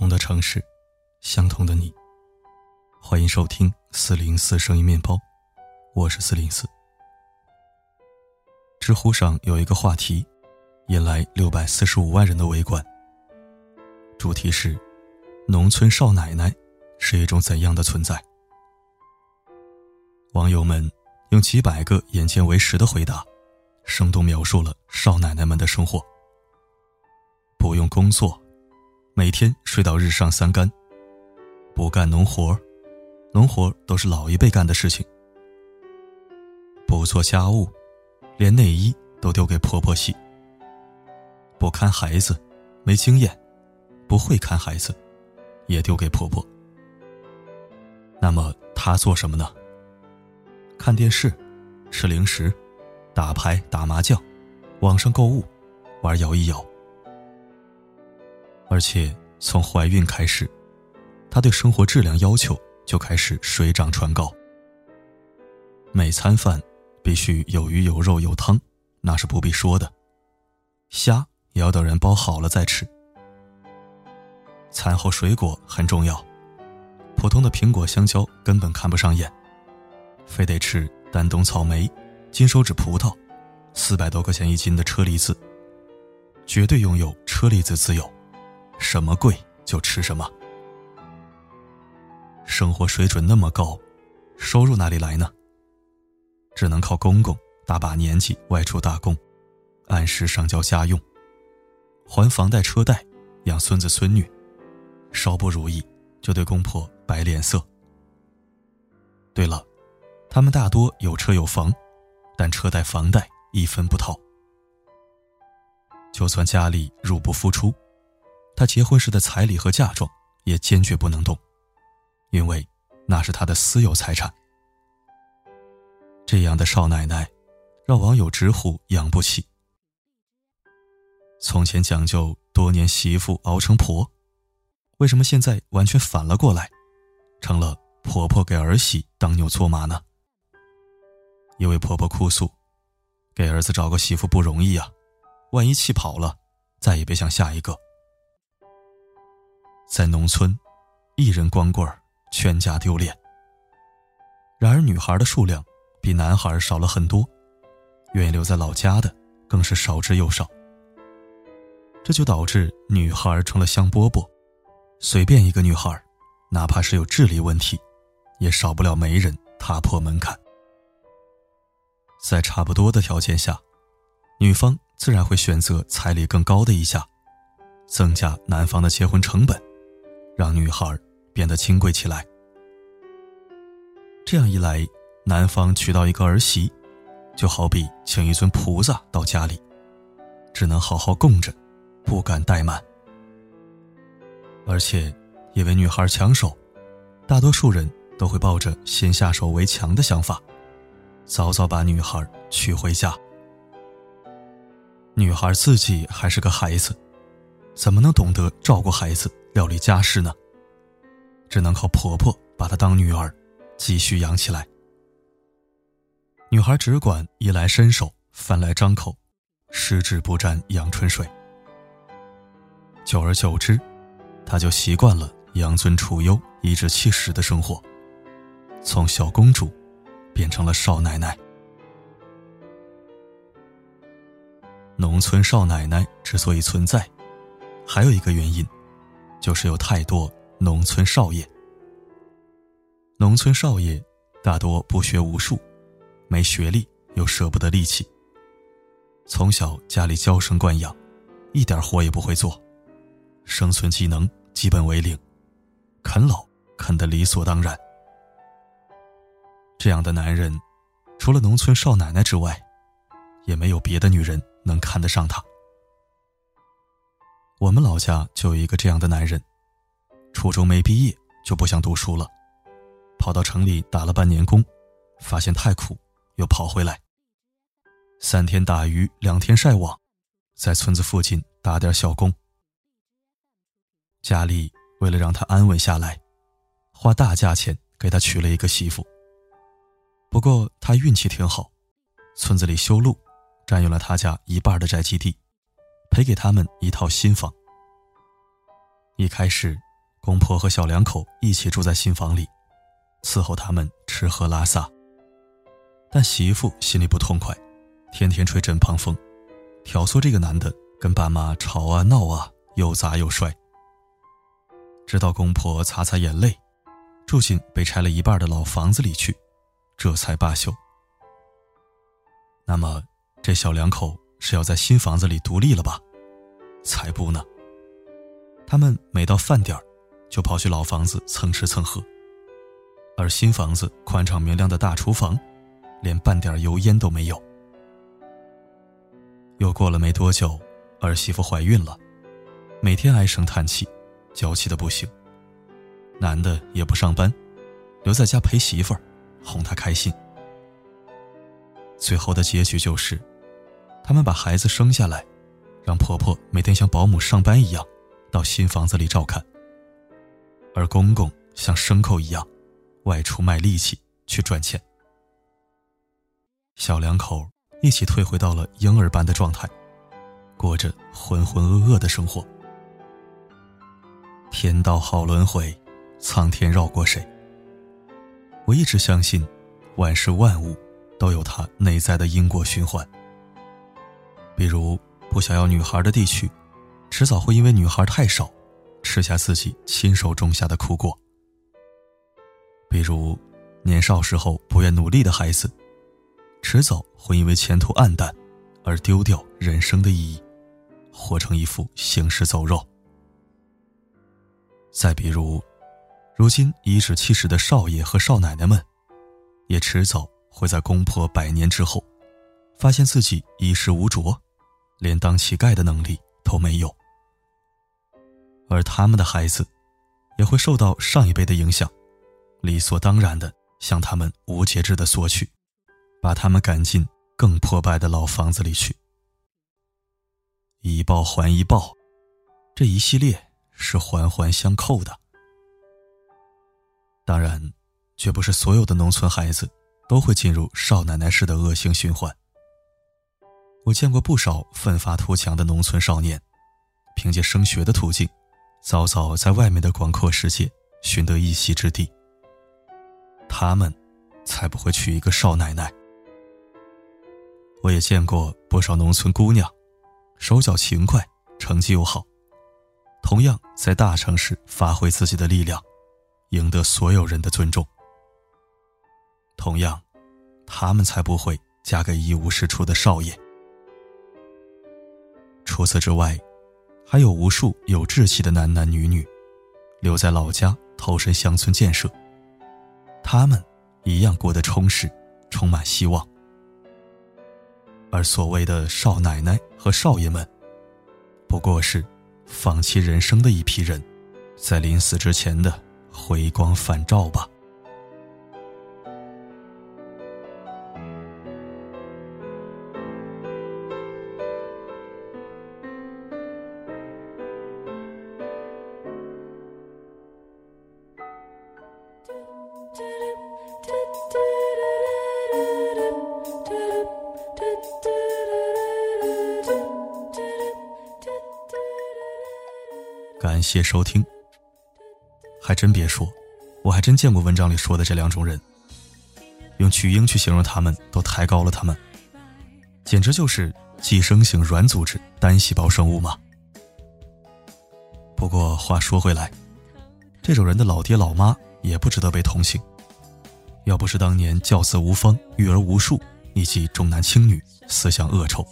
同的城市，相同的你。欢迎收听四零四声音面包，我是四零四。知乎上有一个话题，引来六百四十五万人的围观。主题是：农村少奶奶是一种怎样的存在？网友们用几百个眼见为实的回答，生动描述了少奶奶们的生活。不用工作。每天睡到日上三竿，不干农活农活都是老一辈干的事情。不做家务，连内衣都丢给婆婆洗。不看孩子，没经验，不会看孩子，也丢给婆婆。那么她做什么呢？看电视，吃零食，打牌打麻将，网上购物，玩摇一摇。而且从怀孕开始，她对生活质量要求就开始水涨船高。每餐饭必须有鱼有肉有汤，那是不必说的。虾也要等人包好了再吃。餐后水果很重要，普通的苹果、香蕉根本看不上眼，非得吃丹东草莓、金手指葡萄，四百多块钱一斤的车厘子，绝对拥有车厘子自由。什么贵就吃什么，生活水准那么高，收入哪里来呢？只能靠公公大把年纪外出打工，按时上交家用，还房贷车贷，养孙子孙女，稍不如意就对公婆摆脸色。对了，他们大多有车有房，但车贷房贷一分不掏，就算家里入不敷出。他结婚时的彩礼和嫁妆也坚决不能动，因为那是他的私有财产。这样的少奶奶，让网友直呼养不起。从前讲究多年媳妇熬成婆，为什么现在完全反了过来，成了婆婆给儿媳当牛做马呢？一位婆婆哭诉：“给儿子找个媳妇不容易呀，万一气跑了，再也别想下一个。”在农村，一人光棍全家丢脸。然而，女孩的数量比男孩少了很多，愿意留在老家的更是少之又少。这就导致女孩成了香饽饽，随便一个女孩，哪怕是有智力问题，也少不了媒人踏破门槛。在差不多的条件下，女方自然会选择彩礼更高的一家，增加男方的结婚成本。让女孩变得清贵起来。这样一来，男方娶到一个儿媳，就好比请一尊菩萨到家里，只能好好供着，不敢怠慢。而且，因为女孩抢手，大多数人都会抱着先下手为强的想法，早早把女孩娶回家。女孩自己还是个孩子，怎么能懂得照顾孩子？料理家事呢，只能靠婆婆把她当女儿，继续养起来。女孩只管衣来伸手，饭来张口，十指不沾阳春水。久而久之，她就习惯了养尊处优、颐指气使的生活，从小公主变成了少奶奶。农村少奶奶之所以存在，还有一个原因。就是有太多农村少爷。农村少爷大多不学无术，没学历又舍不得力气。从小家里娇生惯养，一点活也不会做，生存技能基本为零，啃老啃得理所当然。这样的男人，除了农村少奶奶之外，也没有别的女人能看得上他。我们老家就有一个这样的男人，初中没毕业就不想读书了，跑到城里打了半年工，发现太苦，又跑回来。三天打鱼两天晒网，在村子附近打点小工。家里为了让他安稳下来，花大价钱给他娶了一个媳妇。不过他运气挺好，村子里修路，占用了他家一半的宅基地。赔给他们一套新房。一开始公婆和小两口一起住在新房里，伺候他们吃喝拉撒。但媳妇心里不痛快，天天吹枕旁风，挑唆这个男的跟爸妈吵啊闹啊，又砸又摔。直到公婆擦擦眼泪，住进被拆了一半的老房子里去，这才罢休。那么，这小两口是要在新房子里独立了吧？才不呢！他们每到饭点儿，就跑去老房子蹭吃蹭喝，而新房子宽敞明亮的大厨房，连半点油烟都没有。又过了没多久，儿媳妇怀孕了，每天唉声叹气，娇气的不行。男的也不上班，留在家陪媳妇儿，哄她开心。最后的结局就是，他们把孩子生下来，让婆婆每天像保姆上班一样，到新房子里照看。而公公像牲口一样，外出卖力气去赚钱。小两口一起退回到了婴儿般的状态，过着浑浑噩噩的生活。天道好轮回，苍天绕过谁？我一直相信，万事万物。都有它内在的因果循环。比如不想要女孩的地区，迟早会因为女孩太少，吃下自己亲手种下的苦果。比如年少时候不愿努力的孩子，迟早会因为前途黯淡，而丢掉人生的意义，活成一副行尸走肉。再比如，如今颐指气使的少爷和少奶奶们，也迟早。会在公婆百年之后，发现自己衣食无着，连当乞丐的能力都没有。而他们的孩子，也会受到上一辈的影响，理所当然的向他们无节制的索取，把他们赶进更破败的老房子里去。一报还一报，这一系列是环环相扣的。当然，绝不是所有的农村孩子。都会进入少奶奶式的恶性循环。我见过不少奋发图强的农村少年，凭借升学的途径，早早在外面的广阔世界寻得一席之地。他们才不会娶一个少奶奶。我也见过不少农村姑娘，手脚勤快，成绩又好，同样在大城市发挥自己的力量，赢得所有人的尊重。同样，他们才不会嫁给一无是处的少爷。除此之外，还有无数有志气的男男女女，留在老家投身乡村建设。他们一样过得充实，充满希望。而所谓的少奶奶和少爷们，不过是放弃人生的一批人，在临死之前的回光返照吧。感谢收听。还真别说，我还真见过文章里说的这两种人，用巨婴去形容他们都太高了，他们简直就是寄生型软组织单细胞生物嘛。不过话说回来，这种人的老爹老妈也不值得被同情。要不是当年教子无方、育儿无数，以及重男轻女、思想恶臭，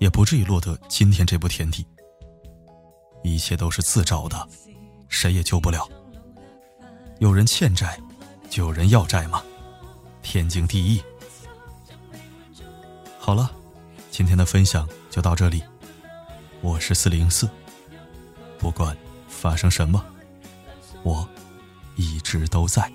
也不至于落得今天这步田地。一切都是自找的，谁也救不了。有人欠债，就有人要债吗，天经地义。好了，今天的分享就到这里。我是四零四，不管发生什么，我一直都在。